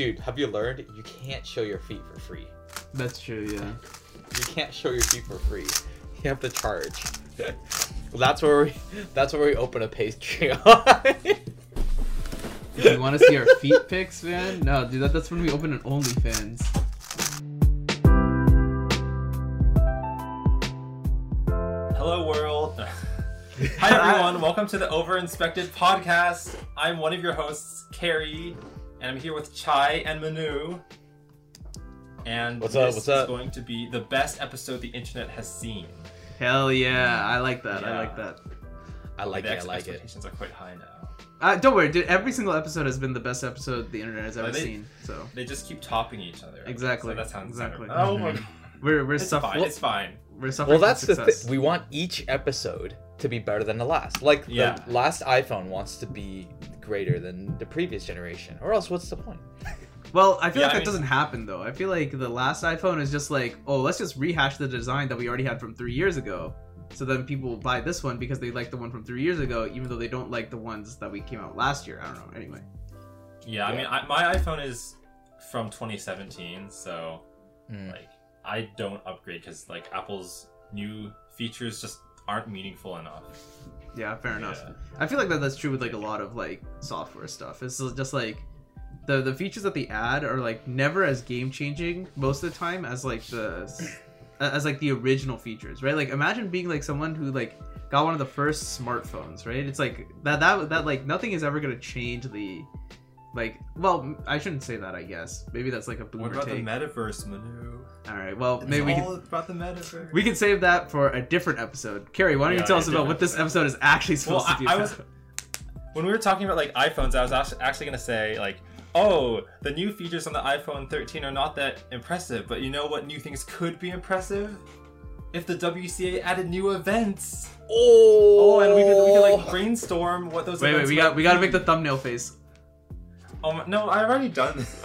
dude, have you learned you can't show your feet for free? That's true. Yeah. You can't show your feet for free. You have to charge. that's where we. That's where we open a Patreon. Do you want to see our feet pics, man? No, dude. That, that's when we open an OnlyFans. Hello, world. Hi, everyone. Welcome to the Overinspected podcast. I'm one of your hosts, Carrie, and I'm here with Chai and Manu. And What's this up, what's up? is going to be the best episode the internet has seen. Hell yeah! I like that. I like that. I like the it. I like it. expectations are quite high now. Uh, don't worry, dude. Every single episode has been the best episode the internet has ever they- seen. So They just keep topping each other. Exactly, So that sounds exactly. Oh my god. we're we're It's suffering. fine. It's fine. We're suffering. Well, that's from the success. thing. We want each episode to be better than the last. Like Yeah. the last iPhone wants to be greater than the previous generation, or else what's the point? Well, I feel Yeah, like I that mean- doesn't happen though. I feel like the last iPhone is just like, oh, let's just rehash the design that we already had from three years ago. So then people will buy this one because they like the one from three years ago, even though they don't like the ones that we came out last year. I don't know. Anyway, Yeah, I mean, I, my iPhone is from 2017, so Mm. like I don't upgrade because like Apple's new features just aren't meaningful enough. Yeah, fair enough. Yeah. I feel like that that's true with like a lot of like software stuff. It's just like the the features that they add are like never as game changing most of the time as like the as like the original features, right? Like imagine being like someone who like got one of the first smartphones, right? It's like that that that like nothing is ever gonna change the like well I shouldn't say that I guess maybe that's like a boomer What about take. the metaverse, Manu? All right, well It's maybe we all can about the metaverse. we can save that for a different episode. Carrie, why don't Yeah, you tell us about what this episode. episode is actually Well, supposed to be? I was- about? when we were talking about like iPhones, I was actually gonna say like, oh, the new features on the iPhone 13 are not that impressive, but you know what new things could be impressive? If the WCA added new events. Oh, Oh, and we could we could like brainstorm what those. Wait, wait, we might got we got to make the thumbnail face. Oh my- no, I've already done this.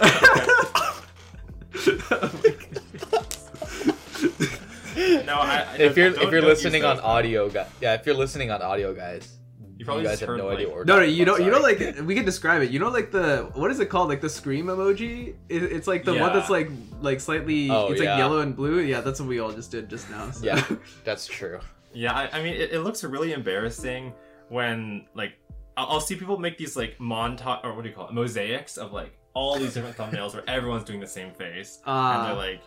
no, I, I if you're if you're listening on audio, guys, yeah, if you're listening on audio, guys, you you, probably guys just have heard, no idea like- what. we're No, no, you know, about, you know, like we can describe it. You know, like the what is it called? Like the scream emoji. It, it's like the one that's like like slightly. Oh, it's yeah. like yellow and blue. Yeah, that's what we all just did just now. so. Yeah. that's true. Yeah, I, I mean, it, it looks really embarrassing when like I'll, I'll see people make these like montage or what do you call it, mosaics of like all these different thumbnails where everyone's doing the same face, and Ah. they're like,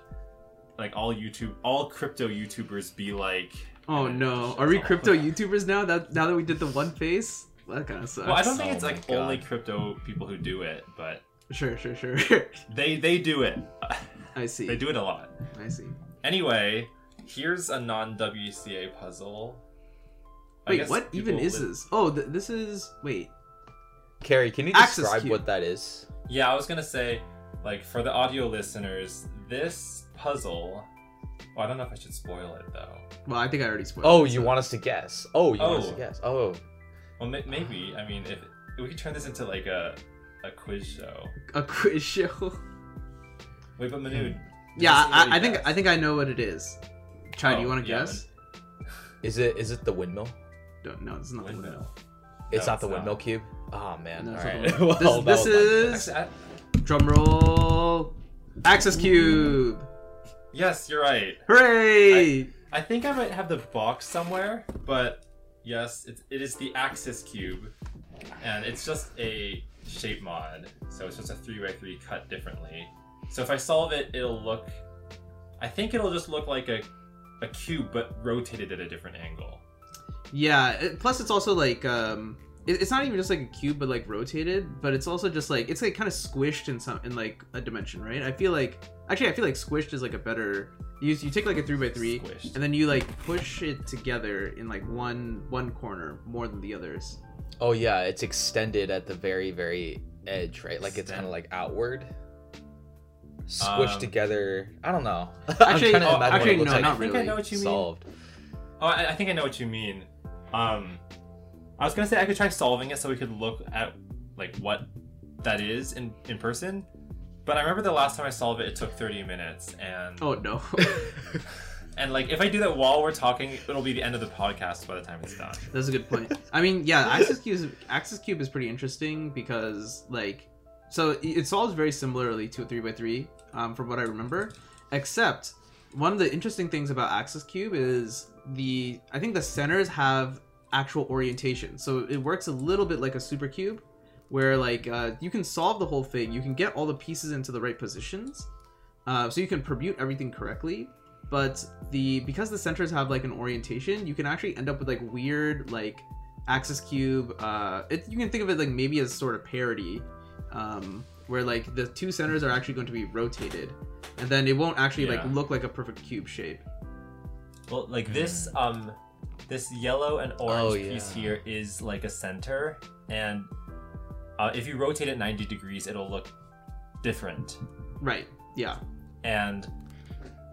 like all YouTube, all crypto YouTubers be like. oh no, are we crypto YouTubers now? That now that we did the one face, that kind of sucks. Well, I don't think Oh it's like God. only crypto people who do it, but Sure, sure, sure. they they do it. I see. they do it a lot. I see. Anyway, here's a non WCA puzzle. I Wait, what even is live- this? Oh, th- this is wait. Carrie, can you describe cube. what that is? Yeah, I was gonna say, like, for the audio listeners, this puzzle. Well, I don't know if I should spoil it though. Well, I think I already spoiled. It. Oh, it, you so- want us to guess? Oh, you want us to Oh. guess? Oh, Well, may- maybe. I mean, if we could turn this into like a a quiz show. a quiz show? Wait, but Manu. Hmm. Yeah, I, I think? I think I know what it is. Chai, do you Oh, want to yeah, guess? is it is it the windmill? Don't, no, it's not the Windmill. windmill. It's No, not the windmill not. cube. Oh man. No, All it's not the right. windmill. Well, This- this is- guess. Actually, I- Drum roll. Axis cube. yes, you're right. Hooray! I think I might have the box somewhere, but yes, it, it is the Axis Cube, and it's just a shape mod. So it's just a three by three cut differently. So if I solve it, it'll look. I think it'll just look like a a cube, but rotated at a different angle. Yeah. Plus, it's also like um, it, it's not even just like a cube, but like rotated. But it's also just like it's like kind of squished in some in like a dimension, right? I feel like actually I feel like squished is like a better. You you take like a three by three, Squished. and then you like push it together in like one one corner more than the others. Oh yeah, it's extended at the very very edge, right? Like it's kind of like outward, squished Um, together. I don't know. Actually- I'm trying to oh, imagine actually, what it looks no, like not I think I really. know what you mean. solved. Oh, I, I think I know what you mean. Um, I was gonna say I could try solving it so we could look at like what that is in in person. But I remember the last time I solved it, it took 30 minutes, and Oh no. and like if I do that while we're talking, it'll be the end of the podcast by the time it's done. That's a good point. I mean, yeah, Axis Cube is, Axis Cube is pretty interesting because like so it it solves very similarly to a 3x3 um, from what i remember except one of the interesting things about axis cube is the i think the centers have actual orientation. So it works a little bit like a super cube where like uh, you can solve the whole thing. You can get all the pieces into the right positions uh, so you can permute everything correctly. But the because the centers have like an orientation you can actually end up with like weird like axis cube uh it, you can think of it like maybe as sort of parity um where like the two centers are actually going to be rotated and then it won't actually like look like a perfect cube shape. Well, like this, um, this yellow and orange Oh, piece here is like a center, and uh, if you rotate it 90 degrees, it'll look different. right yeah. And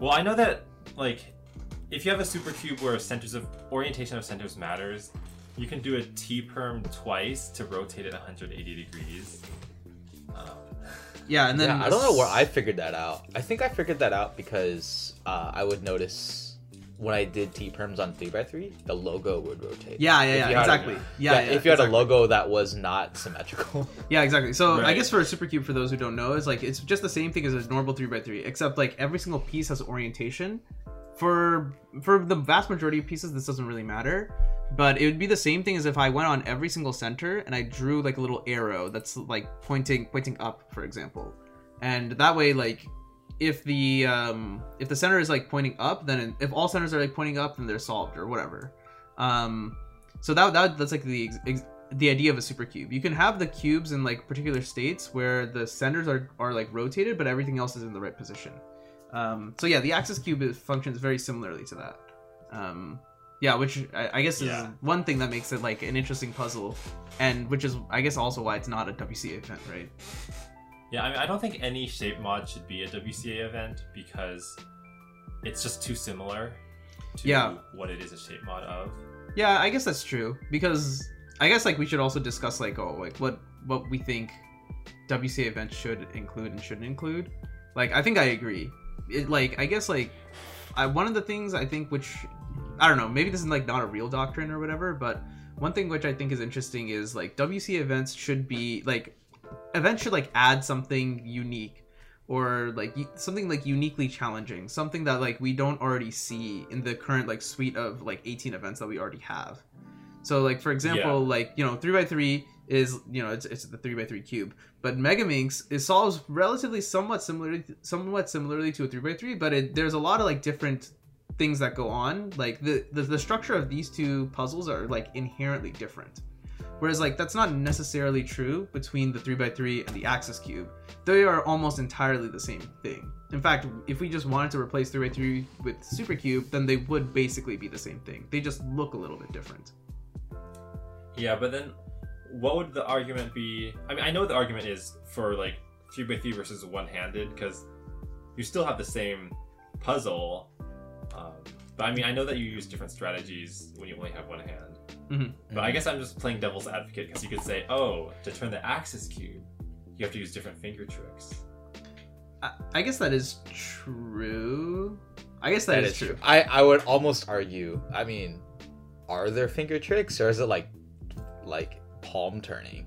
well, I know that like if you have a super cube where centers of orientation of centers matters, you can do a T perm twice to rotate it 180 degrees. Yeah and then yeah, I don't know where I figured that out. I think I figured that out because uh, I would notice when I did T perms on 3x3, the logo would rotate. yeah yeah yeah you had a- exactly yeah, yeah, if you had exactly. a logo that was not symmetrical. Yeah, exactly. So I guess for a supercube, for those who don't know, is like it's just the same thing as a normal three x three, except like every single piece has orientation. For for the vast majority of pieces, this doesn't really matter. But it would be the same thing as if I went on every single center and I drew like a little arrow that's like pointing pointing up, for example. And that way, like if the um if the center is like pointing up, then if all centers are like pointing up, then they're solved or whatever. Um, so that, that that's like the the idea of a supercube. You can have the cubes in like particular states where the centers are are like rotated, but everything else is in the right position. Um, so yeah, the axis cube functions very similarly to that. Um, yeah, which I, I guess is Yeah. one thing that makes it like an interesting puzzle, and which is I guess also why it's not a WCA event, right? yeah, I mean, I don't think any shape mod should be a WCA event because it's just too similar to Yeah. what it is a shape mod of. Yeah, I guess that's true because I guess like we should also discuss like oh like what what we think WCA events should include and shouldn't include. Like I think I agree. It like I guess like I one of the things I think which I don't know maybe this is like not a real doctrine or whatever, but one thing which I think is interesting is like WC events should be like events should like add something unique or like something like uniquely challenging something that like we don't already see in the current like suite of like 18 events that we already have. So like for example like you know 3x3 is you know it's, it's the 3x3 cube but megaminx it solves relatively somewhat similarly somewhat similarly to a 3x3 but it, there's a lot of like different things that go on like the, the the structure of these two puzzles are like inherently different whereas like that's not necessarily true between the 3x3 and the axis cube they are almost entirely the same thing. In fact, if we just wanted to replace 3x3 with Supercube, then they would basically be the same thing. They just look a little bit different. Yeah, but then what would the argument be? I mean, I know the argument is for like 3x3 versus one handed because you still have the same puzzle. Um, but I mean, I know that you use different strategies when you only have one hand. Mhm. But I guess I'm just playing devil's advocate because you could say, oh, to turn the axis cube, you have to use different finger tricks. I, I guess that is true. I guess that is, true. I, I would almost argue. I mean, are there finger tricks or is it like like palm turning?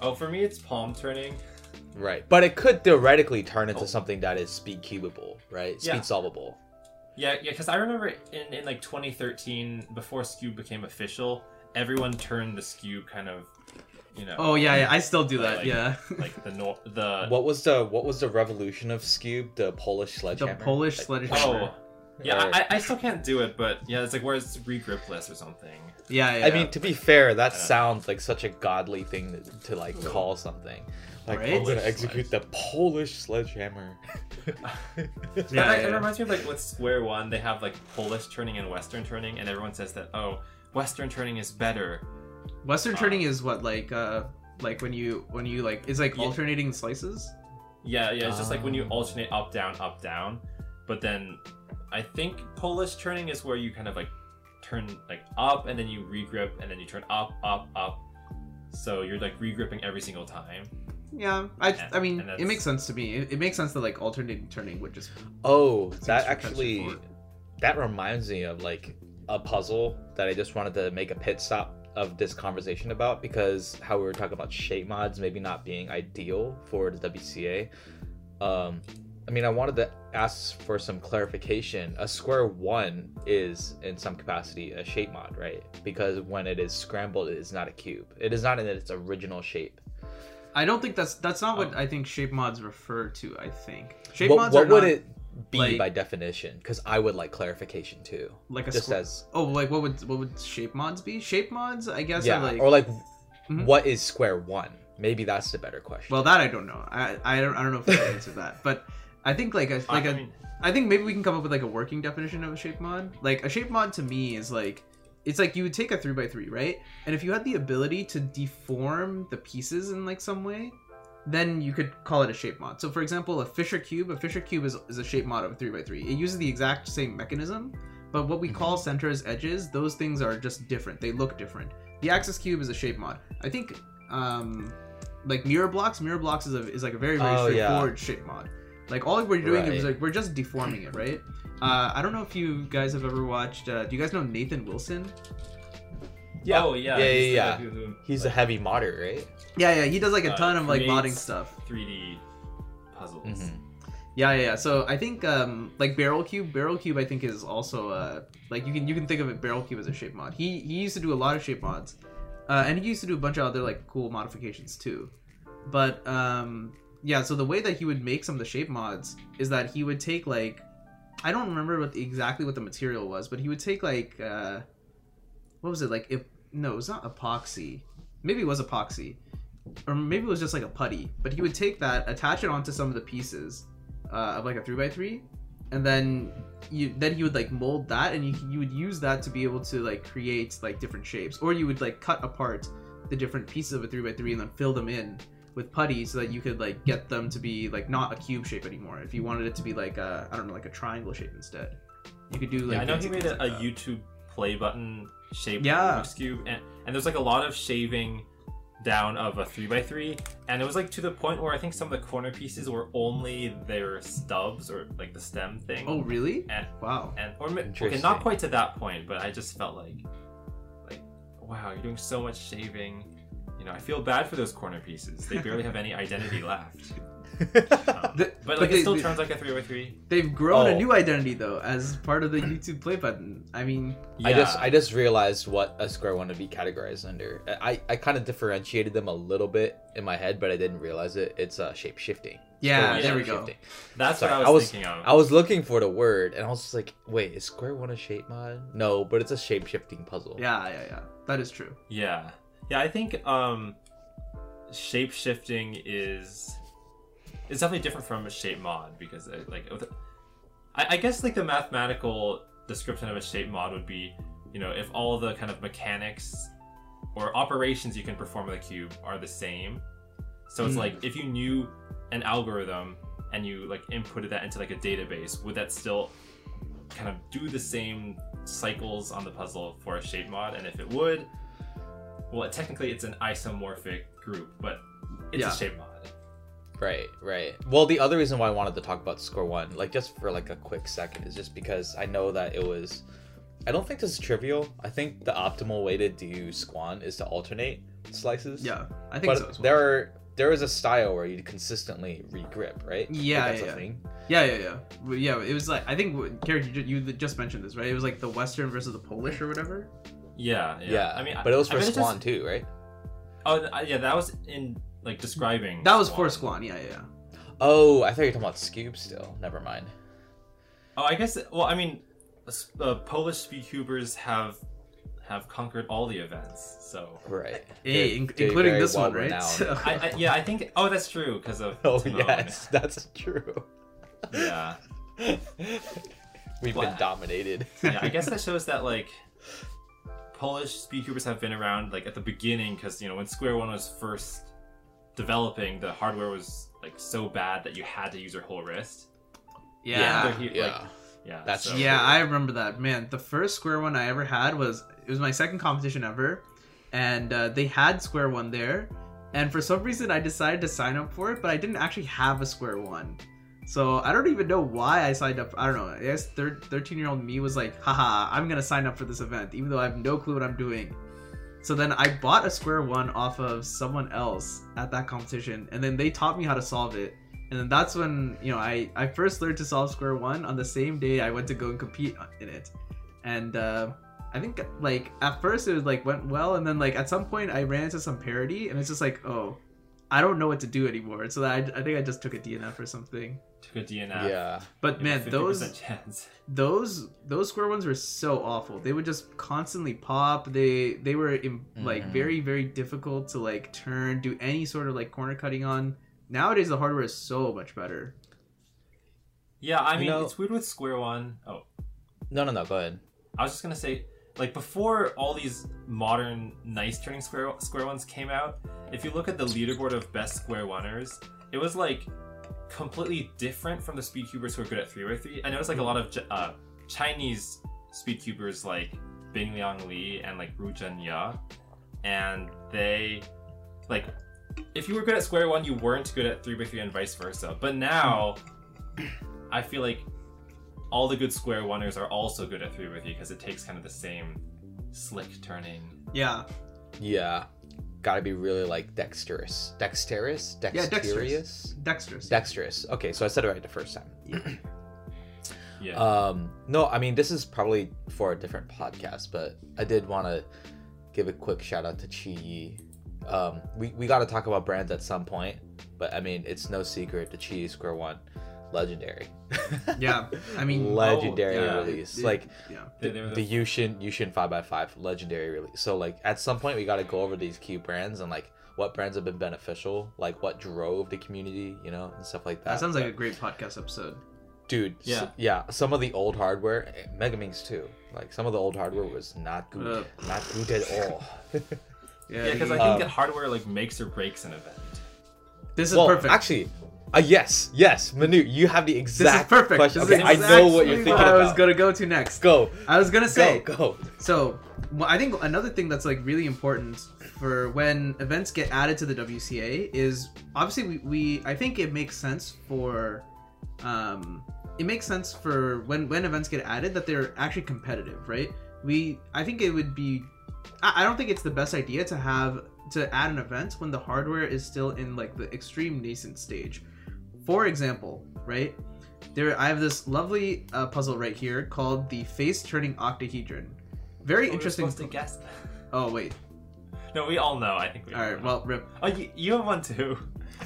Oh, for me, it's palm turning. Right. But it could theoretically turn into Oh. something that is speed cubable, right? Speed Yeah. solvable. Yeah, yeah, because I remember in, in like 2013, before Skewb became official, everyone turned the Skewb kind of, you know. Oh yeah, yeah, I still do that. like- yeah. like the nor- the What was the what was the revolution of Skewb? The Polish sledgehammer. the. Polish Like- sledgehammer. oh yeah, Or- I, I still can't do it, but yeah, it's like where it's regripless or something. Yeah, yeah. I mean, to be fair, that sounds like such a godly thing to, to like call something. Like Right? I'm gonna Polish execute the Polish sledgehammer. Yeah, But yeah, it reminds me of like with Square One, they have like Polish turning and Western turning, and everyone says that oh, Western turning is better. Western uh, turning is what like uh like when you when you like it's like Yeah. alternating slices. Yeah, yeah, it's just like when you Oh. alternate up down up down, but then I think Polish turning is where you kind of like turn like up and then you regrip and then you turn up up up. So you're like regripping every single time. Yeah, I Yeah, I mean it makes sense to me. It, it makes sense that like alternating turning would just Oh, that actually that reminds me of like a puzzle that I just wanted to make a pit stop of this conversation about because how we were talking about shape mods maybe not being ideal for the WCA. Um, I mean, I wanted to ask for some clarification. A square one is, in some capacity, a shape mod, right? Because when it is scrambled, it is not a cube. It is not in its original shape. I don't think that's that's not what Oh. I think shape mods refer to. I think shape What, mods what would it be like- by definition? Because I would like clarification too. like a Just squ- as oh like what would what would shape mods be? Shape mods, I guess. yeah, are like or like, Mhm. what is square one? Maybe that's the better question. well, that I don't know. I I don't I don't know if I can answer that, but I think like a like I a mean, I think maybe we can come up with like a working definition of a shape mod. Like a shape mod to me is like it's like you would take a three by three, right? And if you had the ability to deform the pieces in like some way, then you could call it a shape mod. So for example, a Fisher cube, a Fisher cube is, is a shape mod of a three by three. It uses the exact same mechanism, but what we call centers, edges, those things are just different. They look different. The axis cube is a shape mod. I think um like mirror blocks, mirror blocks is a is like a very very Oh, yeah. straightforward shape mod. Like all we're doing is like we're just deforming it, right? Uh, I don't know if you guys have ever watched. Uh, do you guys know Nathan Wilson? yeah, Oh yeah. yeah, he's the yeah. who- who, He's a heavy modder, right? Yeah, yeah. He does like a Uh, ton of like modding stuff. 3D puzzles. Mhm. Yeah, yeah, yeah. So I think um like Barrel Cube, Barrel Cube I think is also uh like you can you can think of it Barrel Cube as a shape mod. He he used to do a lot of shape mods. Uh, and he used to do a bunch of other like cool modifications too. But um yeah, so the way that he would make some of the shape mods is that he would take like I don't remember what the, exactly what the material was, but he would take like uh what was it like if no, it was not epoxy. Maybe it was epoxy. Or maybe it was just like a putty. But he would take that, attach it onto some of the pieces uh, of like a three by three, and then you then you would like mold that, and you you would use that to be able to like create like different shapes, or you would like cut apart the different pieces of a three by three and then fill them in with putty so that you could like get them to be like not a cube shape anymore. If you wanted it to be like a I don't know like a triangle shape instead, you could do like yeah, I know he made things a, like a. YouTube play button shape Yeah. Rubik's cube, and and there's like a lot of shaving down of a three by three, and it was like to the point where I think some of the corner pieces were only their stubs or like the stem thing. Oh really? and Wow. and or okay, not quite to that point, but I just felt like like wow, you're doing so much shaving. You know, I feel bad for those corner pieces. They barely have any identity left. Um, The- but but like they- it still they- turns like a three by three. They've grown a Oh. new identity though as part of the YouTube play button. I mean, yeah. I just I just realized what a square one would be categorized under. I I kind of differentiated them a little bit in my head, but I didn't realize it. It's uh, shape shifting. yeah, yeah, there we go. That's Sorry, what I was, I was- thinking of. I was looking for the word, and I was just like, wait, is square one a shape mod? No, but it's a shape shifting puzzle. Yeah, yeah, yeah. That is true. Yeah. Yeah, I think um shape shifting is it's definitely different from a shape mod because uh, like with- I, I guess like the mathematical description of a shape mod would be, you know, if all the kind of mechanics or operations you can perform with a cube are the same. So it's Hmm. like if you knew an algorithm and you like inputted that into like a database, would that still kind of do the same cycles on the puzzle for a shape mod? And if it would, well, technically it's an isomorphic group, but it's Yeah. a shape mod. Right, right. Well, the other reason why I wanted to talk about square one, like just for like a quick second, is just because I know that it was. I don't think this is trivial. I think the optimal way to do Squan is to alternate slices. Yeah, I think but so. As well. there are there is a style where you consistently regrip, right? Like, Yeah, that's yeah. a thing. Yeah, yeah, yeah. Well, Yeah, it was like I think what- Garrett, you ju- you just mentioned this, right? It was like the Western versus the Polish or whatever. Yeah, yeah. Yeah, I mean, but it was for bet it's Squan just- too, right? Oh, yeah, that was in like describing. That was for Squan. Yeah, yeah, yeah. Oh, I thought you were talking about Skewb still. Never mind. Oh, I guess. Well, I mean, s- uh, Polish speedcubers have have conquered all the events, so. Right. Hey, They're- in- they're including very this one, right? So- I, I, yeah, I think. Oh, that's true because of. Oh Tymon. yes, that's true. Yeah. We've been dominated. yeah, I guess that shows that like Polish speedcubers have been around like at the beginning because you know when Square One was first developing, the hardware was like so bad that you had to use your whole wrist. yeah. they're here, yeah. like, Yeah, That's- so- Yeah, I remember that. Man, the first Square One I ever had was it was my second competition ever, and uh, they had Square One there, and for some reason I decided to sign up for it, but I didn't actually have a Square One. So I don't even know why I signed up. I don't know. I guess thirteen year old me was like, haha, I'm gonna sign up for this event, even though I have no clue what I'm doing. So then I bought a square one off of someone else at that competition, and then they taught me how to solve it. And then that's when you know I I first learned to solve square one on the same day I went to go and compete in it, and uh, I think like at first it was like went well, and then like at some point I ran into some parity, and it's just like oh, I don't know what to do anymore. So I I think I just took a DNF or something. Took a DNF. Yeah. But You man, those chance. those those square ones were so awful. They would just constantly pop. They they were in, like Mhm. very very difficult to like turn, do any sort of like corner cutting on. Nowadays the hardware is so much better. Yeah, I You mean, know- it's weird with Square One. Oh, No, no, no. Go ahead. I was just gonna say, like before all these modern nice turning square square ones came out, if you look at the leaderboard of best square oneers, it was like completely different from the speedcubers who are good at three by three. I noticed like a lot of uh, Chinese speedcubers like Bing Liang Li and like Ru Zhenya, and they like if you were good at square one, you weren't good at three by three and vice versa. But now, I feel like all the good square oneers are also good at 3 with you because it takes kind of the same slick turning. Yeah. Yeah. Gotta be really like dexterous. Dexterous? Yeah, dexterous. Dexterous? Dexterous. Dexterous. Okay, so I said it right the first time. Yeah. Um, no, I mean this is probably for a different podcast, but I did want to give a quick shout out to QiYi. Um, we we got to talk about brands at some point, but I mean it's no secret the QiYi Square One, legendary. Yeah, I mean- legendary Oh, yeah, release. It- like yeah. They- they the, the- YuXin YuXin five x five legendary release. So like at some point we got to go over these key brands and like what brands have been beneficial, like what drove the community, you know, and stuff like that. That sounds like But- a great podcast episode. dude Yeah. yeah yeah some of the old hardware eh, megaminx too like some of the old hardware was not good Ugh. not good at all Yeah, yeah, because I think Um, that hardware like makes or breaks an event. this is well perfect. actually uh, yes yes manu you have the this exact is perfect. question This okay, i know what you're thinking what I was gonna go to next. go I was gonna say. go go So, well, I think another thing that's like really important for when events get added to the WCA is obviously we, we I think it makes sense for um it makes sense for when when events get added that they're actually competitive, right? We I think it would be I, I don't think it's the best idea to have to add an event when the hardware is still in like the extreme nascent stage. For example, right? There I have this lovely uh, puzzle right here called the face turning octahedron. Very Oh, interesting. supposed to guess. Oh wait. No, we all know. I think we All all right. know. Well, rip. Oh, you, you have one too.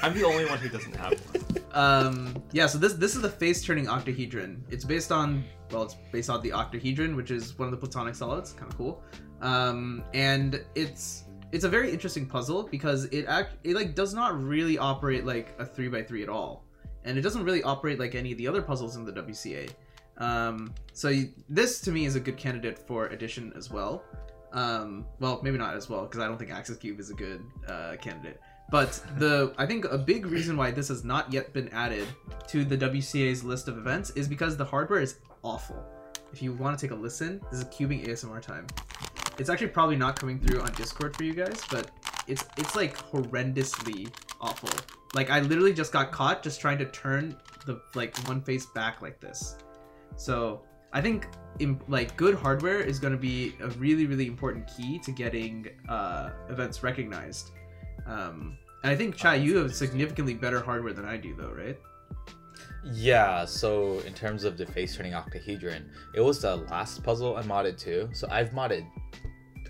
I'm the only one who doesn't have one. Um. Yeah. So this this is the face turning octahedron. It's based on well, it's based on the octahedron, which is one of the platonic solids. Kind of cool. Um. And it's it's a very interesting puzzle because it act it like does not really operate like a three by three at all, and it doesn't really operate like any of the other puzzles in the WCA. Um. So you, this to me is a good candidate for addition as well. Um. Well, maybe not as well because I don't think Axis Cube is a good uh, candidate. But the I think a big reason why this has not yet been added to the WCA's list of events is because the hardware is awful. If you want to take a listen, this is cubing ASMR time. It's actually probably not coming through on Discord for you guys, but it's it's like horrendously awful. Like I literally just got caught just trying to turn the like one face back like this. So I think in, like good hardware is going to be a really really important key to getting uh, events recognized. Um, and I think Chai, you have significantly better hardware than I do, though, right? yeah so in terms of the face turning octahedron it was the last puzzle i modded too so i've modded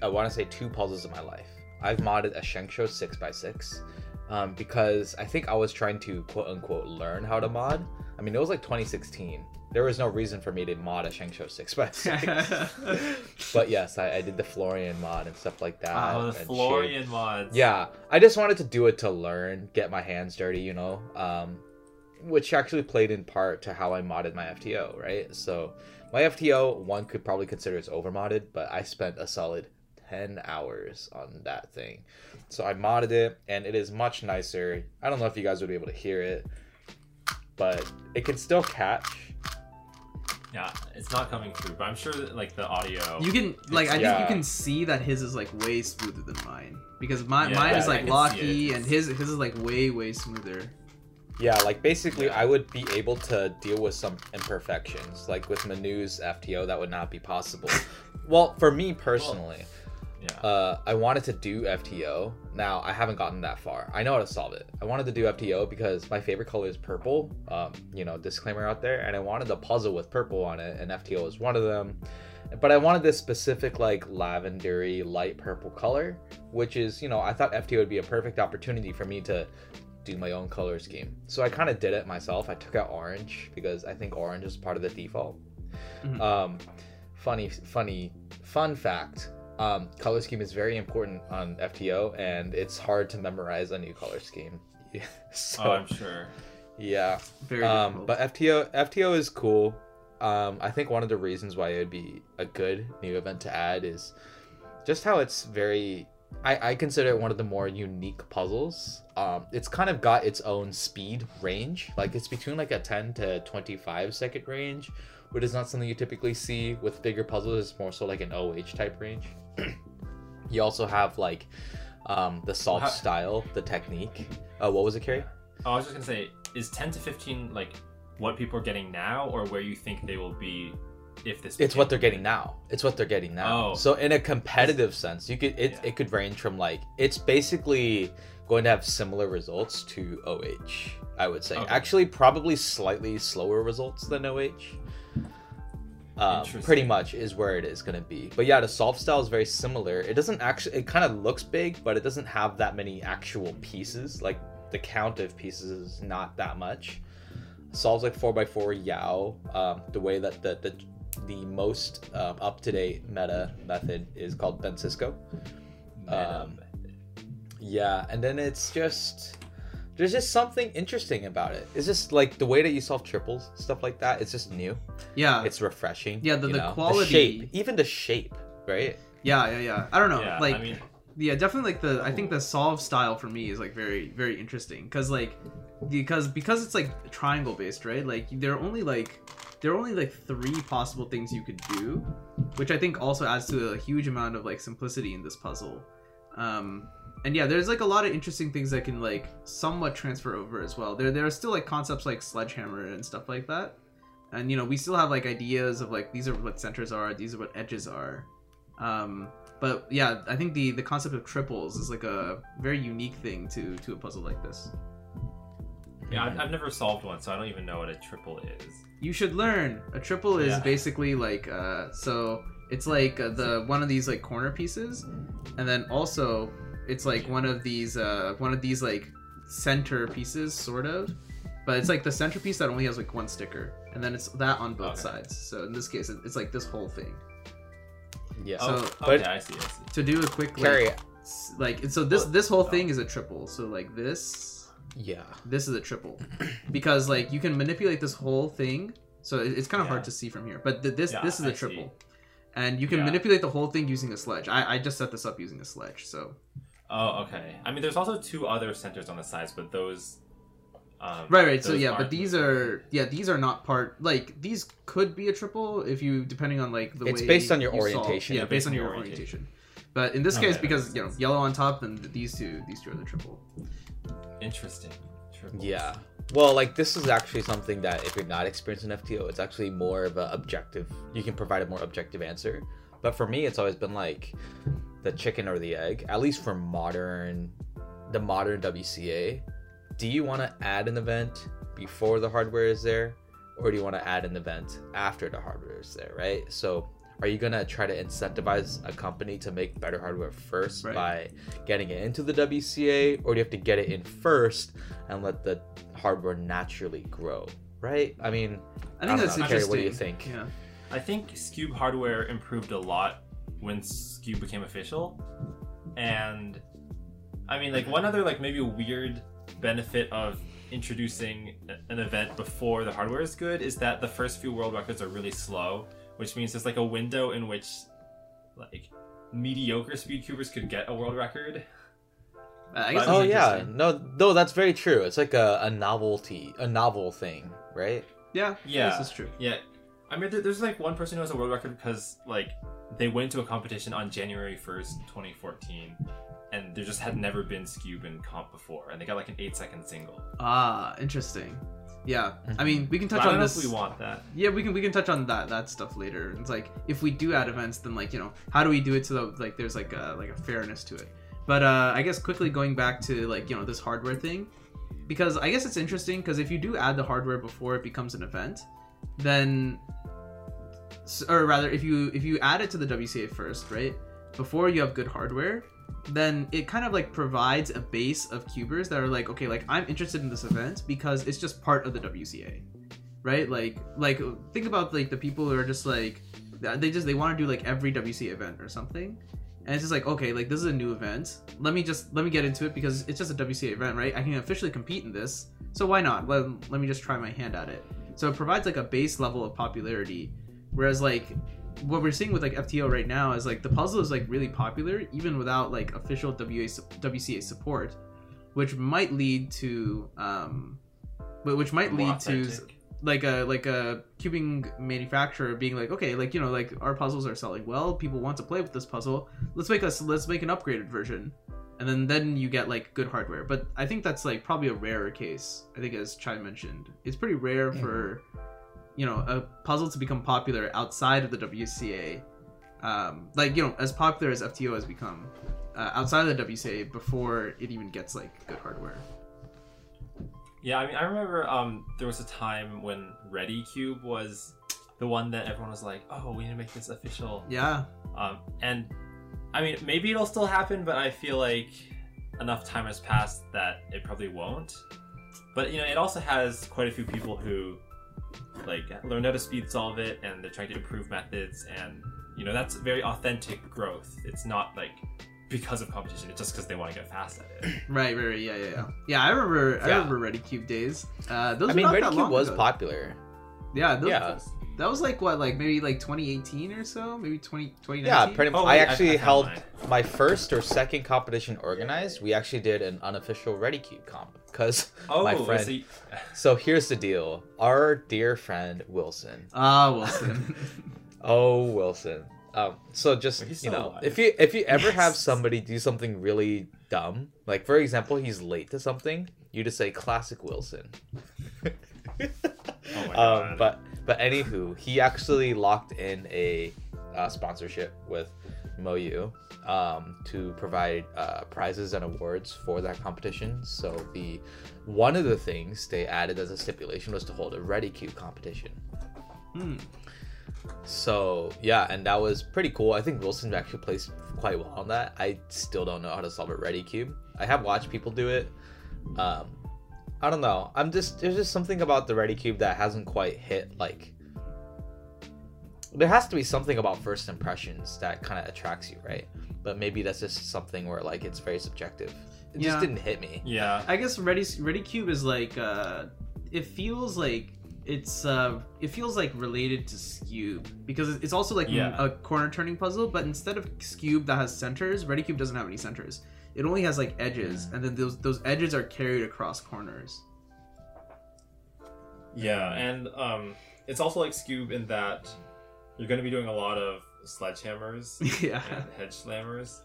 i want to say two puzzles in my life i've modded a ShengShou 6x6 um, because i think i was trying to quote unquote learn how to mod i mean it was like 2016 there was no reason for me to mod a ShengShou 6x6 but yes I, I did the florian mod and stuff like that Oh, the and shit. Florian mods. Yeah, I just wanted to do it to learn, get my hands dirty, you know. Um, which actually played in part to how I modded my FTO, right? So my FTO, one could probably consider it's overmodded, but I spent a solid 10 hours on that thing. So I modded it, and it is much nicer. I don't know if you guys would be able to hear it, but it can still catch. Yeah, it's not coming through, but I'm sure that like the audio. You can like I think Yeah. you can see that his is like way smoother than mine because my, Yeah, mine is like can locky and his his is like way way smoother. Yeah, like basically, Yeah. I would be able to deal with some imperfections. Like with Manu's FTO, that would not be possible. well, for me personally, Yeah. uh, I wanted to do FTO. Now I haven't gotten that far. I know how to solve it. I wanted to do FTO because my favorite color is purple. Um, you know, disclaimer out there, and I wanted a puzzle with purple on it, and FTO is one of them. But I wanted this specific like lavendery light purple color, which is you know I thought FTO would be a perfect opportunity for me to do my own color scheme. So I kind of did it myself. I took out orange because I think orange is part of the default. Mhm. Um, funny, funny, fun fact. Um, color scheme is very important on FTO, and it's hard to memorize a new color scheme. so, oh, I'm sure. yeah. Very Um, but FTO, FTO is cool. Um, I think one of the reasons why it would be a good new event to add is just how it's very. I, I consider it one of the more unique puzzles. Um, it's kind of got its own speed range. Like it's between like a 10 to 25 second range, which is not something you typically see with bigger puzzles. It's more so like an OH type range. you also have like um, the solve how- style, the technique. Uh, what was it, Carrie? Oh, I was just gonna say, is 10 to 15 like what people are getting now, or where you think they will be if this? It's what they're getting now. It's what they're getting now. Oh. So in a competitive sense, you could it, Yeah. it could range from like it's basically going to have similar results to OH. I would say Okay. actually probably slightly slower results than OH. Um, pretty much is where it is going to be. But yeah, the solve style is very similar. It doesn't actually. It kind of looks big, but it doesn't have that many actual pieces. Like the count of pieces is not that much. Solves like four x four Yau. Um, the way that the the the most um, up to date meta method is called Bencisco. Um, Yeah, and then it's just there's just something interesting about it. It's just like the way that you solve triples, stuff like that. It's just new. yeah, It's refreshing. Yeah, the- the know? quality- shape, even the shape, right? yeah, yeah, yeah. I don't know. yeah, like, I mean, yeah, definitely. Like the I think the solve style for me is like very, very interesting because like because because it's like triangle based, right? Like there are only like there are only like three possible things you could do, which I think also adds to a huge amount of like simplicity in this puzzle. Um, and yeah, there's like a lot of interesting things that can like somewhat transfer over as well. There there are still like concepts like sledgehammer and stuff like that. And you know, we still have like ideas of like these are what centers are, these are what edges are. Um, but yeah, I think the the concept of triples is like a very unique thing to to a puzzle like this. yeah, I've, I've never solved one, so I don't even know what a triple is. You should learn. A triple is Yeah. basically like uh so it's like uh, the one of these like corner pieces and then also it's like one of these uh one of these like center pieces sort of but it's like the centerpiece that only has like one sticker and then it's that on both Okay. sides so in this case it's like this whole thing Yeah. So- oh, but- okay, I see, I see. to do a quick like, Carrie, s- like so this this whole oh. thing is a triple so like this yeah. this is a triple because like you can manipulate this whole thing so it- it's kind of Yeah. hard to see from here but th- this Yeah, this is I a see. triple and you can Yeah. manipulate the whole thing using a sledge I, I just set this up using a sledge so Oh, okay. I mean, there's also two other centers on the sides, but those. Um, right right so yeah but these are yeah these are not part like these could be a triple if you depending on like the way It's way based on your you solve- orientation. yeah based on your orientation but in this Okay, case that because makes you know yellow on top and these two these two are the triple interesting. Triples. Yeah. Well, like this is actually something that if you're not experienced in FTO, it's actually more of an objective. You can provide a more objective answer. But for me, it's always been like the chicken or the egg. At least for modern, the modern WCA. Do you want to add an event before the hardware is there, or do you want to add an event after the hardware is there? Right. So. Are you gonna try to incentivize a company to make better hardware first Right. by getting it into the WCA, or do you have to get it in first and let the hardware naturally grow, right? I mean, I I think don't that's know. Carrie, interesting what do you think? yeah I think Skewb hardware improved a lot when Skewb became official, and I mean, like one other like maybe weird benefit of introducing an event before the hardware is good is that the first few world records are really slow, which means there's like a window in which like mediocre speed cubers could get a world record. I guess oh that's yeah, no, no, that's very true. It's like a, a novelty, a novel thing, right? yeah Yeah. this is true Yeah, I mean, there's like one person who has a world record because like they went to a competition on January 1st, 2014, and there just had never been Skewb in comp before, and they got like an eight second single. Ah, interesting. Yeah, I mean, we can touch I don't on know this. if we want that. Yeah, we can we can touch on that that stuff later. It's like if we do add events, then like you know how do we do it so that like there's like a like a fairness to it. But uh, I guess quickly going back to like you know this hardware thing, because I guess it's interesting because if you do add the hardware before it becomes an event, then or rather if you if you add it to the WCA first, right? Before you have good hardware, then it kind of like provides a base of cubers that are like okay, like I'm interested in this event because it's just part of the WCA right? Like like think about like the people who are just like they just they want to do like every WC event or something. And it's just like, okay, like this is a new event. Let me just let me get into it because it's just a WCA event, right? I can officially compete in this. So why not? Let, let me just try my hand at it. So it provides like a base level of popularity. Whereas like what we're seeing with like FTO right now is like the puzzle is like really popular even without like official WA, WCA support, which might lead to um but which might More lead to like a like a cubing manufacturer being like okay like you know like our puzzles are selling well. People want to play with this puzzle. Let's make us let's make an upgraded version. And then then you get like good hardware. But i think that's like probably a rarer case i think as chai mentioned. It's pretty rare for you know a puzzle to become popular outside of the wca um like you know as popular as fto has become uh, outside of the wca before it even gets like good hardware Yeah, I mean, I remember um, there was a time when Redi Cube was the one that everyone was like, "Oh, we need to make this official." yeah Um, and I mean, maybe it'll still happen, but I feel like enough time has passed that it probably won't. But you know, it also has quite a few people who like learned how to speed solve it, and they're trying to improve methods, and you know, that's very authentic growth. It's not like because of competition; it's just because they want to get fast at it. Right, right, right, yeah, yeah, yeah. Yeah, I remember. I remember Redi Cube days. Uh, those I mean, Redi Cube was ago. popular. Yeah, those, Yeah. That was like what, like maybe like 2018 or so, maybe 20, 2019. Yeah, pretty much. Oh, I wait, I- actually I held found my first or second competition organized. We actually did an unofficial Redi Cube comp because Oh, my friend. so you- So here's the deal. Our dear friend Wilson. Ah, Wilson. Oh, Wilson. Um, so just Wait, you know, alive. if you if you ever have somebody do something really dumb, like for example, he's late to something, you just say classic Wilson. Oh my God. um, but but anywho, he actually locked in a uh, sponsorship with Moyu um, to provide uh, prizes and awards for that competition. So the one of the things they added as a stipulation was to hold a Redi Cube competition. Hmm. So yeah, and that was pretty cool. I think Wilson actually plays quite well on that. I still don't know how to solve a Redi cube. I have watched people do it. Um, I don't know. I'm just there's just something about the Redi cube that hasn't quite hit like. There has to be something about first impressions that kind of attracts you, right? But maybe that's just something where like it's very subjective. It Yeah. just didn't hit me. yeah, I guess Redi Redi Cube is like uh, it feels like it's uh, it feels like related to Skewb because it's also like Yeah. a corner turning puzzle, but instead of Skewb that has centers, Redi Cube doesn't have any centers. It only has like edges, and then those those edges are carried across corners. Yeah, and um, it's also like Skewb in that you're going to be doing a lot of sledgehammers yeah. and hedge slammers.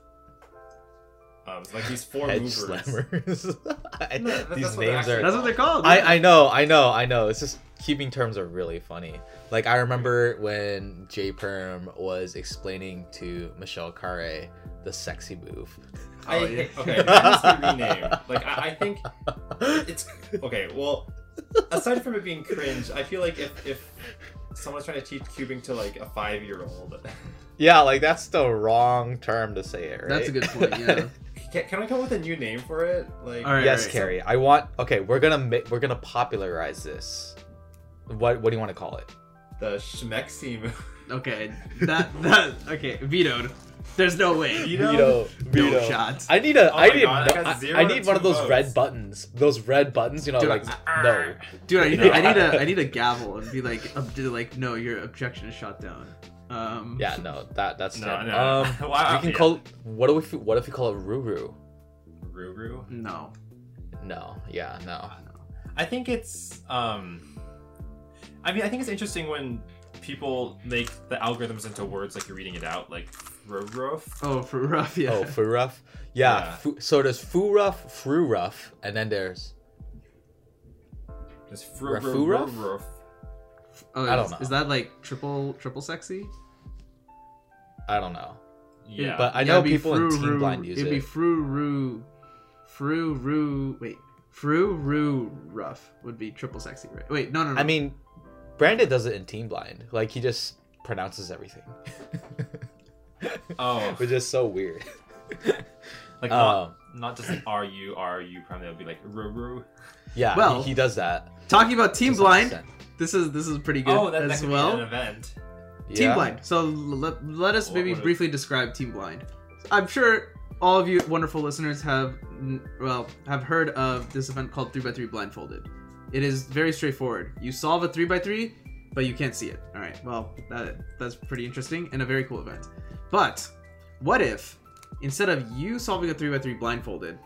Um, like these four Hedge movers. slammers. I- No, that- These that's what they're names are. That's what they're called. I, I know, I know, I know. It's just keeping terms are really funny. Like I remember when J Perm was explaining to Michelle Khare the sexy move. I, Oh. Okay, that needs to. Like I, I think it's okay. Well, aside from it being cringe, I feel like if if someone's trying to teach cubing to like a five year old, yeah, like that's the wrong term to say it, right? That's a good point, yeah. Can, can I come up with a new name for it? Like, All right. yes, Carrie. I want. Okay, we're gonna make. We're gonna popularize this. What What do you want to call it? the Schmexy move. Okay, that that okay vetoed. There's no way. Veto? Veto. No shots. I need a. Oh I need. God, no- I- I need one of two those red buttons. Those red buttons. You know, Dude, like I- no. Dude, I need, No. I need a I need a gavel and be like ob- like no, your objection is shot down. Um, Yeah, no. That that's No, terrible. no. Um, Wow, we can yeah. call. What do we? What if we call it Ruru? Ruru. No. No. Yeah. No. I think it's um I mean I think it's interesting when people make the algorithms into words like you're reading it out, like roof. Oh, for rough, yeah. Oh, foo rough. Yeah. Yeah. Fu- so there's foo rough, fru rough, and then there's There's fru- Rafuraf? Ruf. Oh, I don't is, know. Is that like triple triple sexy? I don't know. Yeah. But I Yeah, know it'd be people in Fru Team Ru- Blind use It'd be it. Fru Ru, Fru Ru. Wait, Fru Ru Rough would be triple sexy, right? Wait, no, no, no. I mean, Brandon does it in Team Blind. Like he just pronounces everything, oh, which is so weird. like Um, not, not just like R U R U prime. That would be like Ru Ru. Yeah, Well, he, he does that. talking about Team Blind, this is this is pretty good Oh, that, that as could well. be an event. Team Blind. So let, let us What maybe it- briefly describe Team Blind. I'm sure all of you wonderful listeners have well have heard of this event called 3x3 blindfolded. It is very straightforward. You solve a 3x3, but you can't see it. All right. Well, that that's pretty interesting and a very cool event. But what if instead of you solving a 3x3 blindfolded,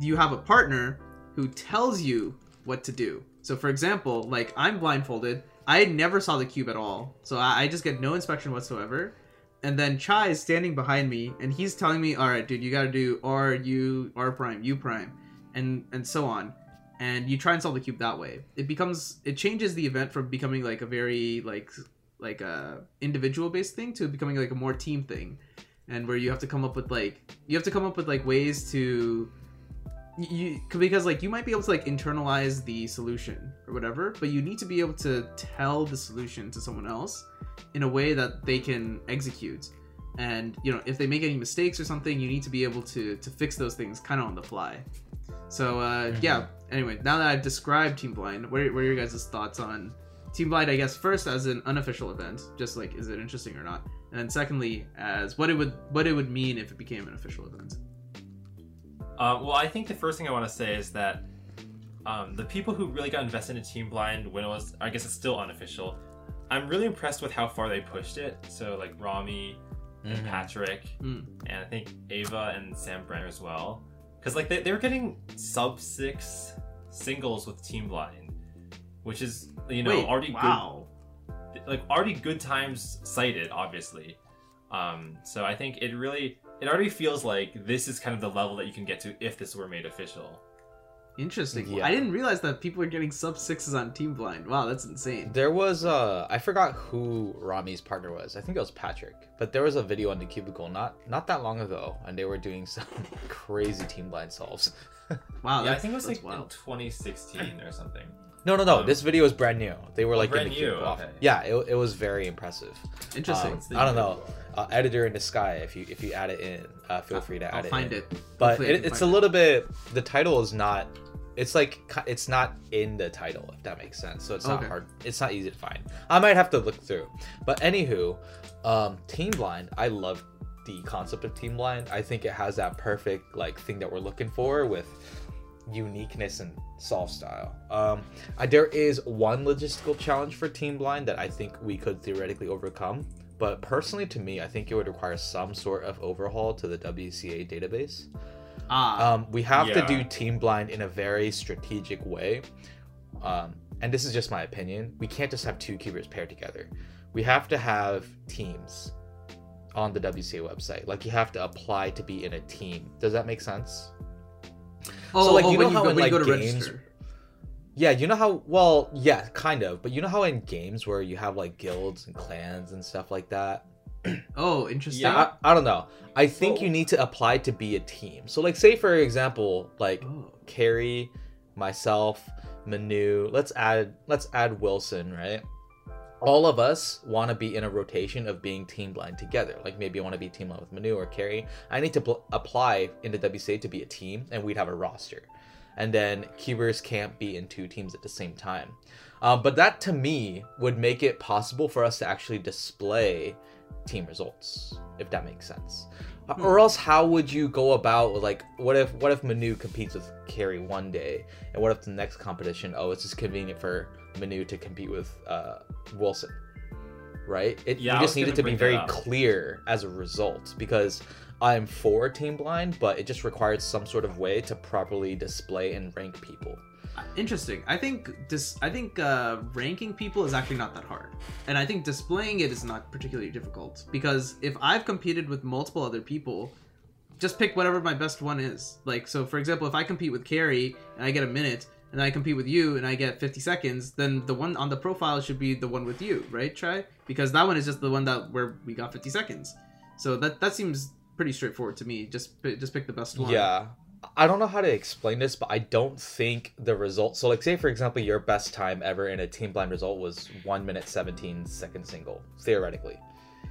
you have a partner who tells you what to do. So, for example, like I'm blindfolded, I never saw the cube at all, so I, I just get no inspection whatsoever. And then Chai is standing behind me, and he's telling me, "All right, dude, you got to do R U R prime U prime, and and so on." And you try and solve the cube that way. It becomes it changes the event from becoming like a very like like a individual based thing to becoming like a more team thing, and where you have to come up with like you have to come up with like ways to you because like you might be able to like internalize the solution or whatever but you need to be able to tell the solution to someone else in a way that they can execute. And you know if they make any mistakes or something you need to be able to to fix those things kind of on the fly. So uh Mhm. yeah. Anyway now that i've described team blind what are, what are your guys' thoughts on team blind i guess first as an unofficial event just like is it interesting or not? And then secondly as what it would what it would mean if it became an official event Uh, well, I think the first thing I want to say is that um, the people who really got invested in Team Blind when it was, I guess it's still unofficial. I'm really impressed with how far they pushed it. So like Rami and Mhm. Patrick, Mm. and I think Ava and Sam Brenner as well. Because like they, they were getting sub six singles with Team Blind, which is you know Wait, already wow good, like already good times sighted, obviously. Um, so I think it really it already feels like this is kind of the level that you can get to if this were made official. Interesting. Yeah. I didn't realize that people are getting sub sixes on Team Blind. Wow, that's insane. There was uh I forgot who Rami's partner was. I think it was Patrick. But there was a video on the cubicle not not that long ago and they were doing some crazy team blind solves. Wow, yeah, I think it was that's like in 2016 or something. No, no, no. Um, this video is brand new. They were Oh, like brand in the new, okay. Yeah, it, it was very impressive. Interesting. Um, I don't know. Uh, editor in the sky. If you if you add it in, uh, feel free to I'll add it. find in. it. But it, it's a find little bit. The title is not. It's like it's not in the title, if that makes sense. So it's not Okay. hard. It's not easy to find. I might have to look through. But anywho, um, Team Blind. I love the concept of Team Blind. I think it has that perfect like thing that we're looking for with uniqueness and solve style. Um, I, there is one logistical challenge for Team Blind that I think we could theoretically overcome. But personally, to me, I think it would require some sort of overhaul to the WCA database. Ah, Um, we have Yeah. to do Team Blind in a very strategic way. Um, and this is just my opinion. We can't just have two cubers paired together. We have to have teams on the WCA website. Like you have to apply to be in a team. Does that make sense? Oh, like, oh, you when know how go, in, you go to like, games- register. Yeah, you know how well, yeah, kind of. But you know how in games where you have like guilds and clans and stuff like that? Oh, interesting. Yeah. I, I don't know. I think Well- you oh. need to apply to be a team. So like say for example, like Oh. Carrie, myself, Manu. Let's add let's add Wilson, right? All of us want to be in a rotation of being team blind together. Like maybe I want to be team blind with Manu or Carrie. I need to pl- apply into WCA to be a team, and we'd have a roster. And then cubers can't be in two teams at the same time. Um, but that to me would make it possible for us to actually display team results, if that makes sense. Uh, Or else, how would you go about like what if what if Manu competes with Carrie one day, and what if the next competition? Oh, it's just convenient for Manu to compete with uh, Wilson, right? It Yeah, I you just need it gonna be very clear as a result because I'm for team blind, but it just requires some sort of way to properly display and rank people. Interesting. I think dis- I think uh, ranking people is actually not that hard, and I think displaying it is not particularly difficult because if I've competed with multiple other people, just pick whatever my best one is. Like so, for example, if I compete with Carrie and I get a minute, and I compete with you and I get 50 seconds, then the one on the profile should be the one with you, right? Try because that one is just the one that where we got 50 seconds. So that that seems pretty straightforward to me. Just just pick the best one. Yeah. I don't know how to explain this, but I don't think the result. So, like, say for example, your best time ever in a team blind result was one minute seventeen second single, theoretically,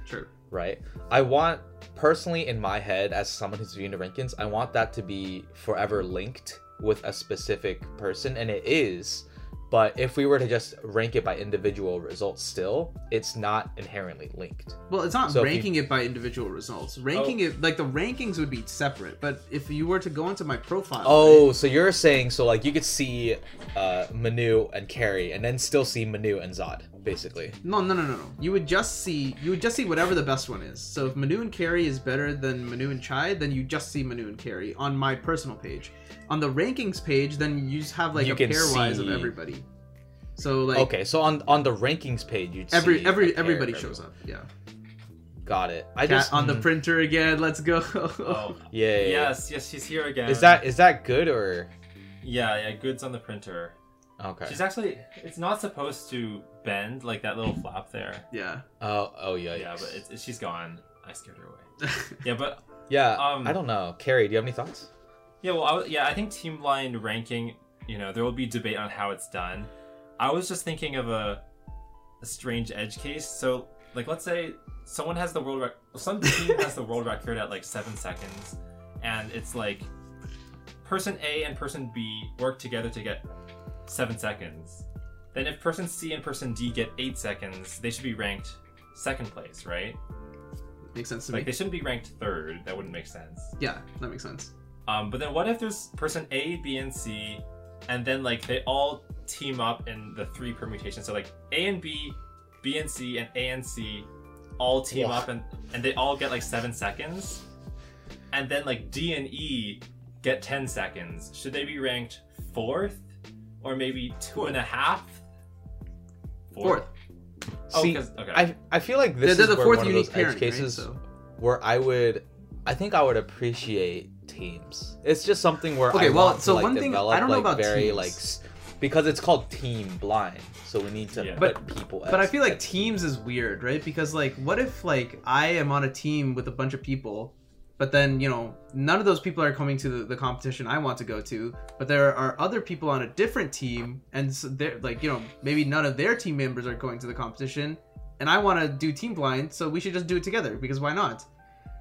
True. right? I want personally in my head, as someone who's viewing the rankings, I want that to be forever linked with a specific person, and it is. But if we were to just rank it by individual results, still, it's not inherently linked. Well, it's not So if you- ranking it by individual results. Ranking Oh. it like the rankings would be separate. But if you were to go into my profile, Oh, right, so you're saying so like you could see uh Manu and Carrie and then still see Manu and Zod, basically. no, no, no, no, no. You would just see you would just see whatever the best one is. So if Manu and Carrie is better than Manu and Chai, then you just see Manu and Carrie on my personal page. On the rankings page, then you just have like You a can pairwise of everybody. So like okay, so on on the rankings page you'd every see every a pair everybody shows up. Yeah. Got it. I Cat just on the mm, printer again. Let's go. Oh, Yeah, yeah, yeah. yes, yes, she's here again. Is that is that good or Yeah, yeah. Goods on the printer. Okay? She's actually. It's not supposed to bend like that little flap there. yeah. Oh oh yeah Yeah, but it's, she's gone. I scared her away. Yeah, but yeah. um, I don't know. Carrie, do you have any thoughts? Yeah, well, I w yeah, I think team blind ranking. You know, there will be debate on how it's done. I was just thinking of a a strange edge case. So, like, let's say someone has the world rec- some team has the world record at like seven seconds, and it's like person A and person B work together to get seven seconds. Then, if person C and person D get eight seconds, they should be ranked second place, right? Makes sense to Like, me. they shouldn't be ranked third. That wouldn't make sense. Yeah, that makes sense. Um, but then what if there's person A, B, and C, and then like they all team up in the three permutations? So like A and B, B and C, and A and C all team Wow. up and and they all get like seven seconds, and then like D and E get ten seconds. Should they be ranked fourth, or maybe two and a half? Fourth. Oh, See, 'cause- okay. I I feel like They're, this they're is the where fourth one of unique those pairing, edge cases right? So. where I would, I think I would appreciate teams. It's just something where Okay, I well, want so to, like, one thing- develop, I don't know like, about very teams. like because it's called team blind, so we need to Yeah. put But- people. But I feel like as- teams is weird, right? Because like, what if like I am on a team with a bunch of people, but then you know none of those people are coming to the, the competition I want to go to, but there are other people on a different team, and so they're like you know maybe none of their team members are going to the competition, and I want to do team blind, so we should just do it together because why not?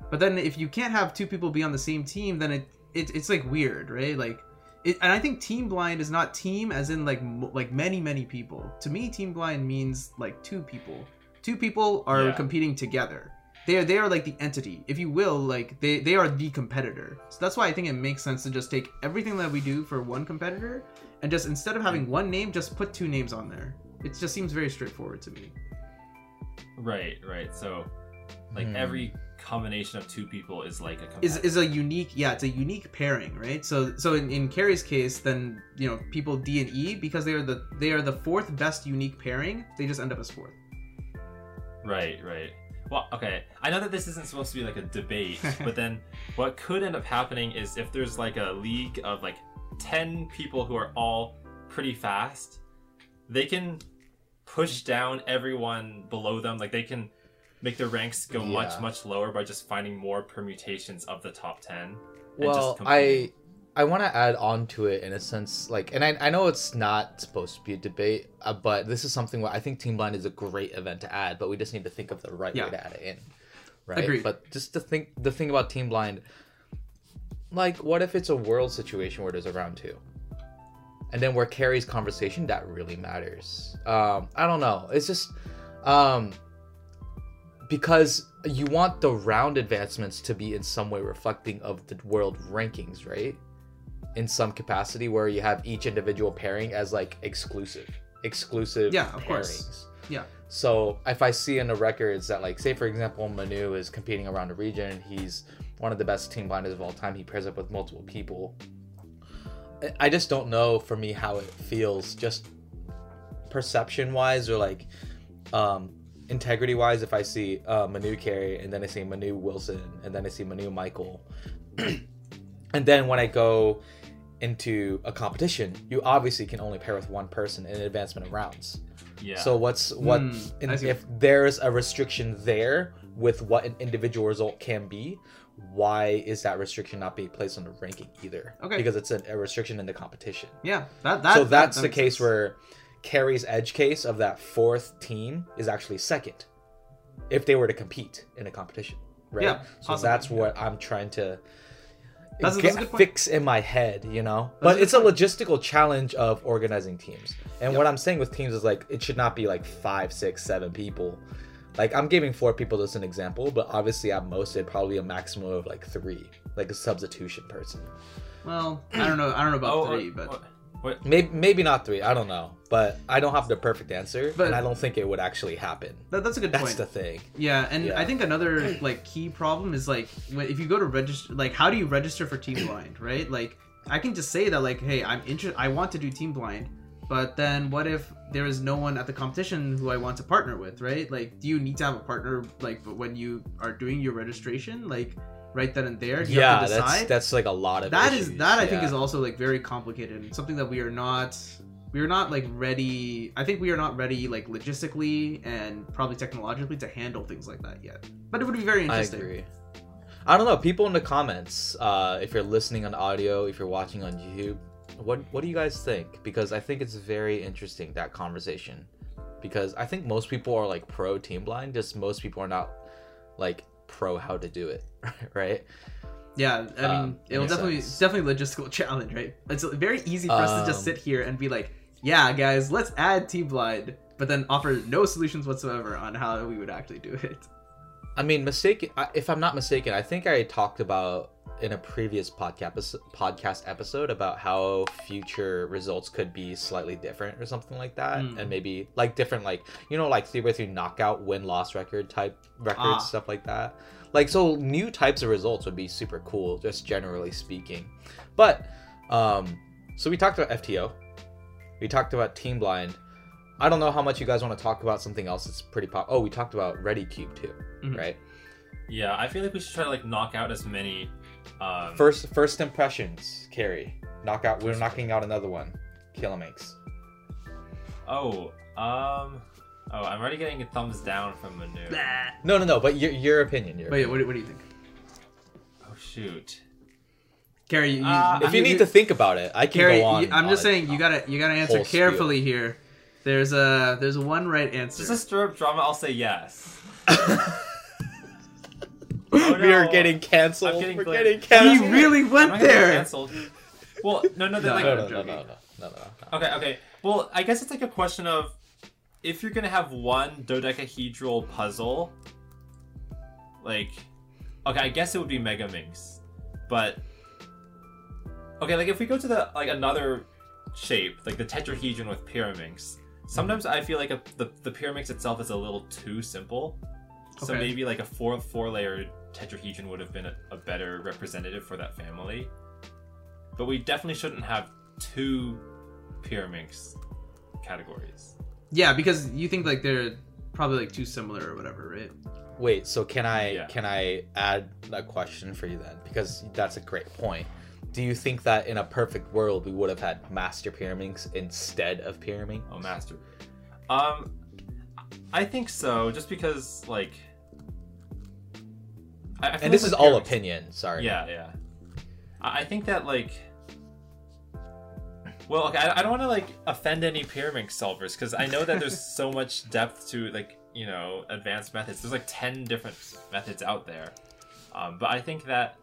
But then if you can't have two people be on the same team, then it, it it's like weird, right? Like. It, and I think team blind is not team as in like like many many people. To me, team blind means like two people. Two people are Yeah. competing together. They are they are like the entity, if you will. Like they they are the competitor. So that's why I think it makes sense to just take everything that we do for one competitor, and just instead of having one name, just put two names on there. It just seems very straightforward to me. right, right. So like Hmm. every combination of two people is like a Is is a unique yeah, it's a unique pairing, right? So so in, in Carrie's case, then you know people D and E because they are the they are the fourth best unique pairing. They just end up as fourth. Right, right. Well, okay. I know that this isn't supposed to be like a debate, but then what could end up happening is if there's like a league of like 10 people who are all pretty fast, they can push down everyone below them. Like they can make their ranks go much, Yeah. much lower by just finding more permutations of the top 10. and Well, just I competing. I want to add on to it in a sense, like, and I, I know it's not supposed to be a debate, uh, but this is something where I think Team Blind is a great event to add, but we just need to think of the right Yeah. way to add it in, right? Agreed. But just to think, the thing about Team Blind, like, what if it's a world situation where there's a round two, and then where Carrie's conversation that really matters? Um, I don't know. It's just, um, because you want the round advancements to be in some way reflecting of the world rankings, right? In some capacity where you have each individual pairing as like exclusive, exclusive Yeah, of pairings. course. Yeah. So if I see in the records that like say for example Manu is competing around a region, he's one of the best team blinders of all time. He pairs up with multiple people. I- just don't know for me how it feels just perception wise or like um integrity wise if I see uh, Manu Carrie and then I see Manu Wilson and then I see Manu Michael and then when I go into a competition, you obviously can only pair with one person in advancement of rounds. Yeah. So what's what Hmm, in- if there's a restriction there with what an individual result can be? Why is that restriction not being placed on the ranking either? Okay. because it's a, a restriction in the competition. Yeah, that that so that's that the case sense. where Carrie's edge case of that fourth team is actually second, if they were to compete in a competition, right? Yeah, so possibly, that's yeah. what I'm trying to That's a- get- that's a good point. fix in my head, you know. That's but a it's a logistical challenge of organizing teams, and Yep. what I'm saying with teams is like it should not be like five, six, seven people. Like I'm giving four people as an example, but obviously at most it'd probably a maximum of like three, like a substitution person. Well, I don't know. I don't know about oh, three, but what- what? Maybe maybe not three. I don't know, but I don't have the perfect answer, But- and I don't think it would actually happen. that, that's a good point. That's point. the thing. Yeah, and Yeah. I think another like key problem is like if you go to register, like how do you register for Team Blind, right? Like I can just say that like, hey, I'm interested, I want to do Team Blind, but then what if there is no one at the competition who I want to partner with, right? Like, do you need to have a partner like when you are doing your registration, like right then and there? You Yeah, that's that's like a lot of that is issues, that I think is also like very complicated and something that we are not we are not like ready I think we are not ready like logistically and probably technologically to handle things like that yet. But it would be very interesting. I agree. I don't know. People in the comments, uh, if you're listening on audio, if you're watching on YouTube, what what do you guys think? Because I think it's very interesting that conversation. Because I think most people are like pro team blind, just most people are not like pro how to do it, right? Yeah, I mean Um, it'll definitely sense. definitely logistical challenge, right? It's very easy for us to just Um, sit here and be like, yeah, guys, let's add T blind," but then offer no solutions whatsoever on how we would actually do it. I mean, mistaken. If I'm not mistaken, I think I talked about in a previous podcast podcast episode about how future results could be slightly different or something like that, Mm. and maybe like different, like you know, like three by three knockout win loss record type records, Ah. stuff like that. Like so, new types of results would be super cool, just generally speaking. But um, so we talked about FTO, we talked about Team Blind. I don't know how much you guys want to talk about something else that's pretty pop. Oh, we talked about Redi Cube too, Mhm. right? Yeah, I feel like we should try to like knock out as many. Um, First, first impressions, Carrie. Knock out. We're knocking out another one. Killaminx. Oh, um, oh, I'm already getting a thumbs down from Manu. No, no, no. But your your opinion. Your But yeah, opinion. what, do- what do you think? Oh shoot. Gary, you, Uh, if you need to think about it, I can Carrie, go on. you- I'm just on- saying you gotta you gotta answer whole spiel. carefully here. There's a there's one right answer. Just to stir up drama, I'll say yes. Oh, we are getting canceled. I'm getting We're clipped. getting he really went not gonna get there. Canceled. Well, no, no, they're No, like, No, no, no, no, no, no, no, no. Okay, okay. Well, I guess it's like a question of if you're gonna have one dodecahedral puzzle, like, okay, I guess it would be Mega Minx, but okay, like if we go to the like another shape, like the tetrahedron with Pyraminx, sometimes I feel like a, the the Pyraminx itself is a little too simple. So Okay. maybe like a four four layer tetrahedron would have been a, a better representative for that family. But we definitely shouldn't have two Pyraminx categories. Yeah, because you think like they're probably like too similar or whatever, right? Wait. So can I Yeah. can I add a question for you then? Because that's a great point. Do you think that in a perfect world we would have had Master Pyraminx instead of Pyraminx? Oh, master. Um, I think so. Just because, like, I, I And this like is all opinion. Sorry. Yeah, yeah. I, I think that like. Well, okay, I, I don't want to like offend any pyramid solvers because I know that there's so much depth to like you know advanced methods. There's like ten different methods out there, um, but I think that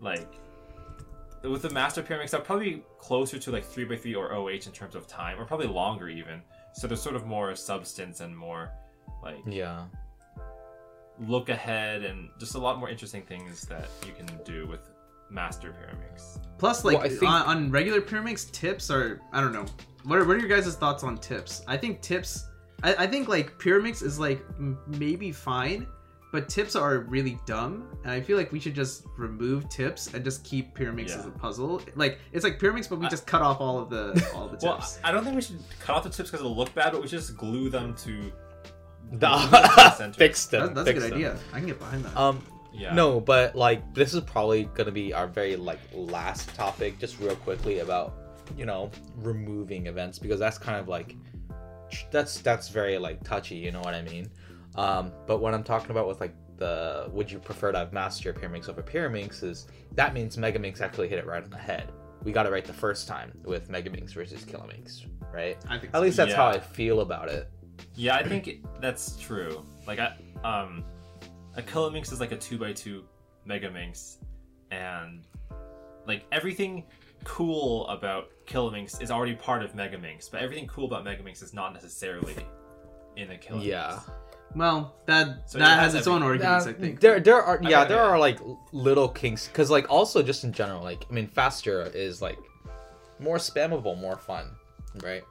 like with the master pyramid, I'm probably closer to like three by three or OH in terms of time, or probably longer even. So there's sort of more substance and more like Yeah. look ahead and just a lot more interesting things that you can do with master pyramids. Plus, like Well, think- on, on regular Pyraminx, tips are I don't know. What are, what are your guys' thoughts on tips? I think tips. I, I think like Pyraminx is like m- maybe fine, but tips are really dumb, and I feel like we should just remove tips and just keep Pyraminx Yeah. as a puzzle. Like it's like Pyraminx, but we I- just cut off all of the all the Well, tips. I don't think we should cut off the tips because it'll look bad, but we should just glue them to. The- center. fix them. That- that's a good them. idea. I can get behind that. Um, Yeah. No, but like this is probably gonna be our very like last topic, just real quickly about you know removing events because that's kind of like that's that's very like touchy, you know what I mean? Um, but what I'm talking about with like the would you prefer to have Master Pyraminx over Pyraminx is that means Megaminx actually hit it right on the head. We got it right the first time with Megaminx versus Killaminx, right? I think At so. least that's how I feel about it. Yeah, I think that's true. Like, I, um, a Killaminx is like a two by two Megaminx, and like everything cool about Killaminx is already part of Megaminx, but everything cool about Megaminx is not necessarily in a Killaminx. Yeah. Well, that So that it has has its own everything. arguments, Uh, I think. There, there are yeah, there are like little kinks because like also just in general, like I mean, faster is like more spammable, more fun, right?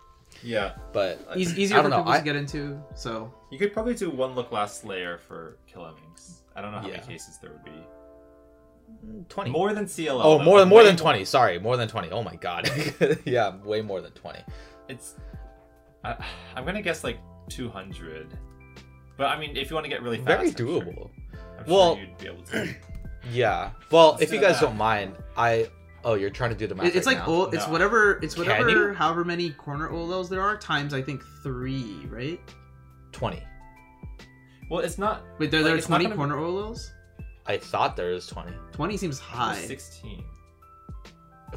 Yeah. But Eas- easier I for don't know, people I- to get into. So You could probably do one look last layer for Killaminx. I don't know how Yeah. many cases there would be. Mm, twenty. More than CLL. oh, more than more than twenty. Sorry, more than twenty. Oh my god. yeah, way more than twenty. It's. I, I'm gonna guess like 200. But I mean, if you want to get really fast, Very I'm sure- doable. I'm Well- sure you'd be able to. Yeah. Well, Let's if you guys math. don't mind, I oh you're trying to do the math. it- it's right like now. oh, it's No. whatever it's Can whatever you? however many corner OLs there are times I think three, right? twenty. Well, it's not. Wait, there, Like, there are it's not twenty gonna corner OLs. I thought there was Twenty seems high. 16.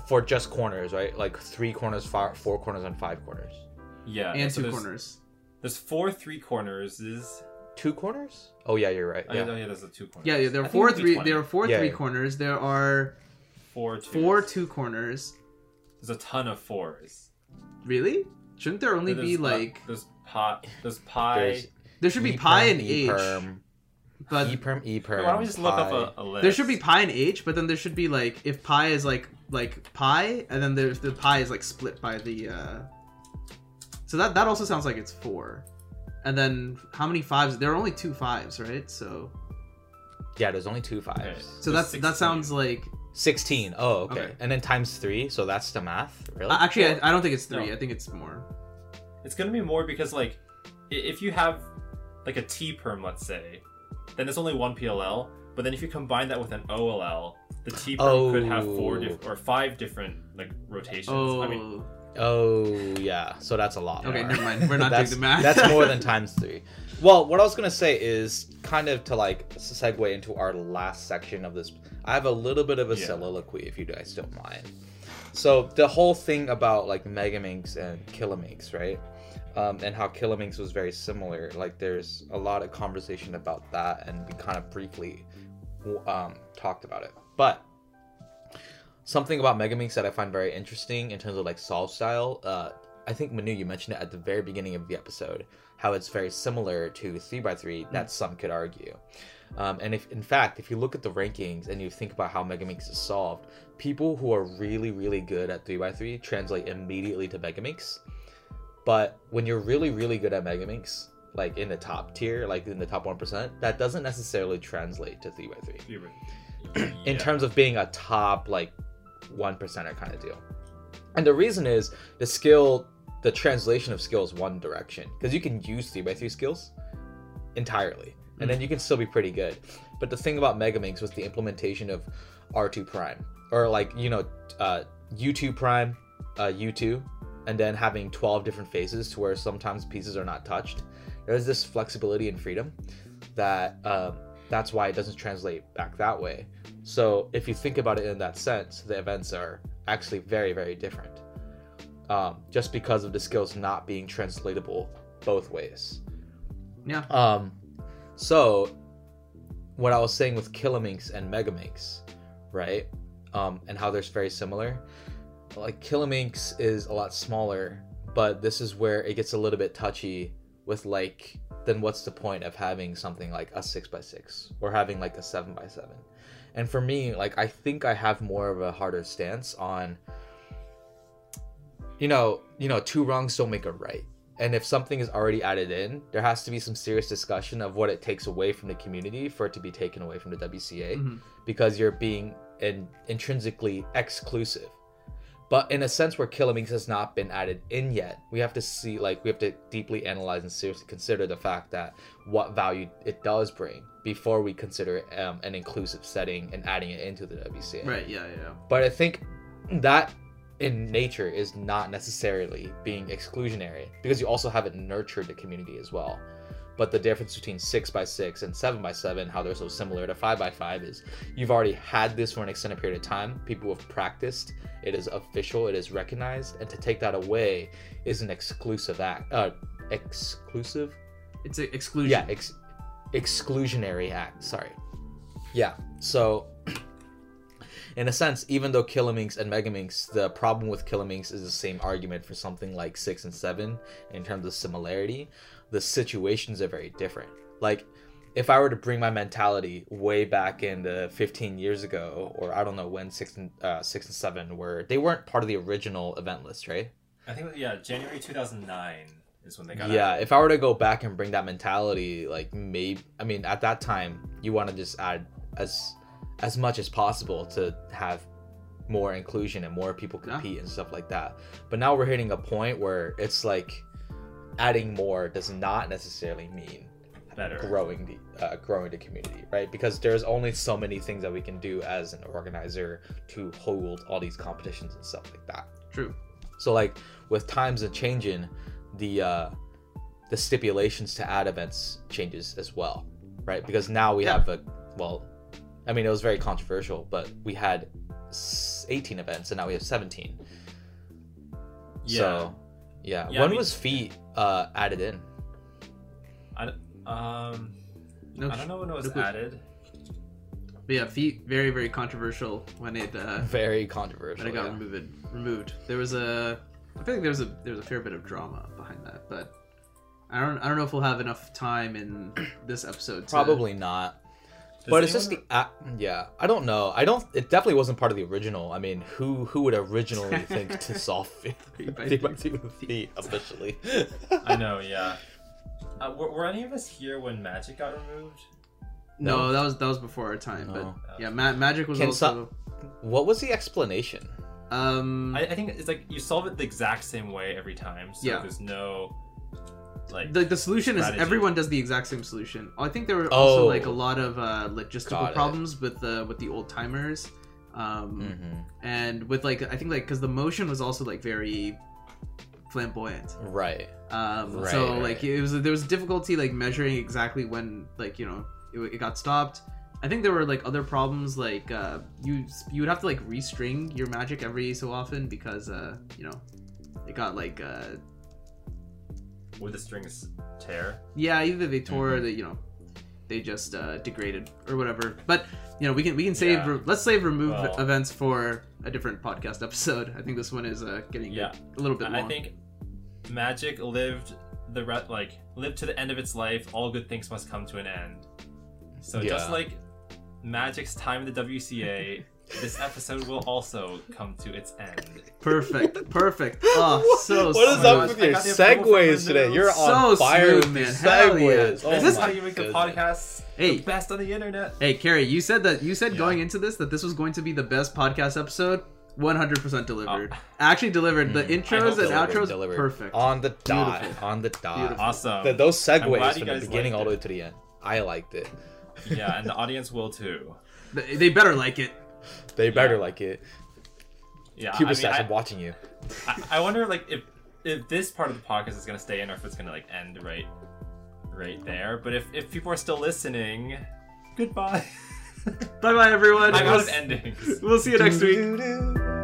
for just corners, right? Like three corners, five, four corners, and five corners. Yeah. and so two there's, corners. There's four three corners. Is Two corners? Oh yeah, you're right. oh, Yeah. yeah. yeah, there's a two corners. Yeah, yeah, there I are think four it'd be three. 20. There are four Yeah, three yeah. corners. There are four twos. four two corners. There's a ton of fours. Really? Shouldn't there only There's, be like? this pot this pi. There's There should be pi perm, and E H, perm, but E perm, E perm. Why don't we just look pi. up a, a list? there should be pi and H. But then there should be like if pi is like like pi, and then there's the pi is like split by the. uh So that that also sounds like it's four. And then how many fives? There are only two fives, right? So Yeah, there's only two fives. Okay. so There's that's that sounds like Sixteen. Oh, okay. Okay. And then times three, so that's the math. Really? uh, actually I, I don't think it's three. No. I think it's more. It's gonna be more because like, if you have like a T perm, let's say, then there's only one PLL. But then if you combine that with an OLL, the T perm could have four diff- or five different like rotations. Oh, I mean, Oh yeah, so that's a lot. Okay, more. never mind. We're not doing the math. that's more than times three. Well, what I was gonna say is kind of to like segue into our last section of this. I have a little bit of a Yeah. soliloquy, if you guys don't mind. So the whole thing about like Megaminx and Killaminx, right? Um, and how Killaminx was very similar. Like, there's a lot of conversation about that, and we kind of briefly um, talked about it. But something about Megaminx that I find very interesting in terms of like solve style. Uh, I think Manu, you mentioned it at the very beginning of the episode, how it's very similar to 3x3 that some could argue. Um, and if, in fact, if you look at the rankings and you think about how Megaminx is solved, people who are really, really good at 3x3 translate immediately to Megaminx. But when you're really, really good at Megaminx, like in the top tier, like in the top 1%, that doesn't necessarily translate to 3x3 you're right. in Yeah. terms of being a top like one percenter kind of deal. And the reason is the skill, the translation of skill is one direction because you can use three by three skills entirely, and then you can still be pretty good. But the thing about Megaminx was the implementation of R2 Prime, or like you know, uh, U2 Prime, uh, U2, and then having twelve different faces to where sometimes pieces are not touched. There's this flexibility and freedom that um, that's why it doesn't translate back that way. So if you think about it in that sense, the events are actually very, very different. Um, just because of the skills not being translatable both ways. Yeah. Um, so what I was saying with Killaminx and Megaminx, right? Um, and how they're very similar. Like Killaminx is a lot smaller, but this is where it gets a little bit touchy with like then what's the point of having something like a six by six or having like a seven by seven? And for me, like I think I have more of a harder stance on you know, you know, two wrongs don't make a right. And if something is already added in, there has to be some serious discussion of what it takes away from the community for it to be taken away from the WCA Mhm. because you're being in, intrinsically exclusive. but in a sense where Minx has not been added in yet, we have to see like we have to deeply analyze and seriously consider the fact that what value it does bring before we consider um, an inclusive setting and adding it into the WCA. Right. Yeah. Yeah. But I think that in nature is not necessarily being exclusionary because you also haven't nurtured the community as well. But the difference between six by six and seven by seven, how they're so similar to five by five, is you've already had this for an extended period of time. People have practiced. It is official. It is recognized. And to take that away is an exclusive act. Uh, exclusive. It's a exclusion. Yeah, ex- exclusionary act. Sorry. Yeah. So, in a sense, even though Killaminx and Megaminx, the problem with Killaminx is the same argument for something like six and seven in terms of similarity. The situations are very different. Like, if I were to bring my mentality way back in the 15 years ago, or I don't know when six and uh, six and seven were, they weren't part of the original event list, right? I think yeah, January 2009 is when they got. yeah out. if i were to go back and bring that mentality like maybe i mean at that time you want to just add as as much as possible to have more inclusion and more people Yeah. compete and stuff like that but now we're hitting a point where it's like adding more does not necessarily mean better. growing the uh, growing the community right because there's only so many things that we can do as an organizer to hold all these competitions and stuff like that True. so like with times and changing, the uh, the stipulations to add events changes as well, right? Because now we Yeah. have a well, I mean it was very controversial, but we had 18 events and now we have 17. Yeah. So yeah, Yeah, I when mean- was feet uh, added in? I, d- um, No. I don't know when it was no added. But yeah, feet very very controversial when it uh, Very controversial. when it got yeah. removed. Removed. There was a. I feel like there was a there was a fair bit of drama behind that, but I don't I don't know if we'll have enough time in this episode. To, Probably not. Does but it's just anyone- the uh, yeah. I don't know. I don't. It definitely wasn't part of the original. I mean, who who would originally think to solve feet Feet by feet by feet. two feet officially? I know, yeah. Uh, were, were any of us here when Magic got removed? No, No. that was that was before our time. No. But yeah, Ma- magic was Can also. What was the explanation? um, I, I think it's like you solve it the exact same way every time, so Yeah. there's no like the, the solution strategy. is everyone does the exact same solution. I think there were also Oh. like a lot of uh, logistical problems with the with the old timers, um, Mm-hmm. and with like I think like because the motion was also like very flamboyant. Right. Um, Right, so right. like it was there was difficulty like measuring exactly when like you know it, it got stopped. I think there were like other problems like uh, you you would have to like restring your magic every so often because uh, you know it got like uh, would the strings tear? yeah either they tore or Mhm. they you know they just uh, degraded or whatever. But you know we can we can save Yeah. let's save remove Well- events for a different podcast episode. I think this one is uh, getting Yeah. a little bit And long. I think Magic lived the re- like lived to the end of its life. All good things must come to an end. So just like Magic's time in the WCA, this episode will also come to its end. perfect, perfect. Oh, so what is up with I your got the approval from segues today? You're on So fire smooth, man. your Hell yeah. segues. Is this this is how you make the goodness. podcast Hey. the best on the internet. Hey, Carrie, you said that you said Yeah. going into this that this was going to be the best podcast episode. 100% delivered. Oh. Actually delivered. The Mm, I intros hope and delivered, outros Delivered. perfect. On the dot. Beautiful. On the dot. Beautiful. Awesome. The- those I'm segues from the beginning all the way to the end. I liked it. yeah, and the audience will too. They they better like it. They better Yeah. like it. Yeah, Cuba I, Stats, mean, I, I'm watching you. I, I wonder like if if this part of the podcast is gonna stay in or if it's gonna like end right right there. But if if people are still listening, goodbye. Bye bye, everyone. I'm We'll out of endings. We'll see you next week. Doo-doo-doo.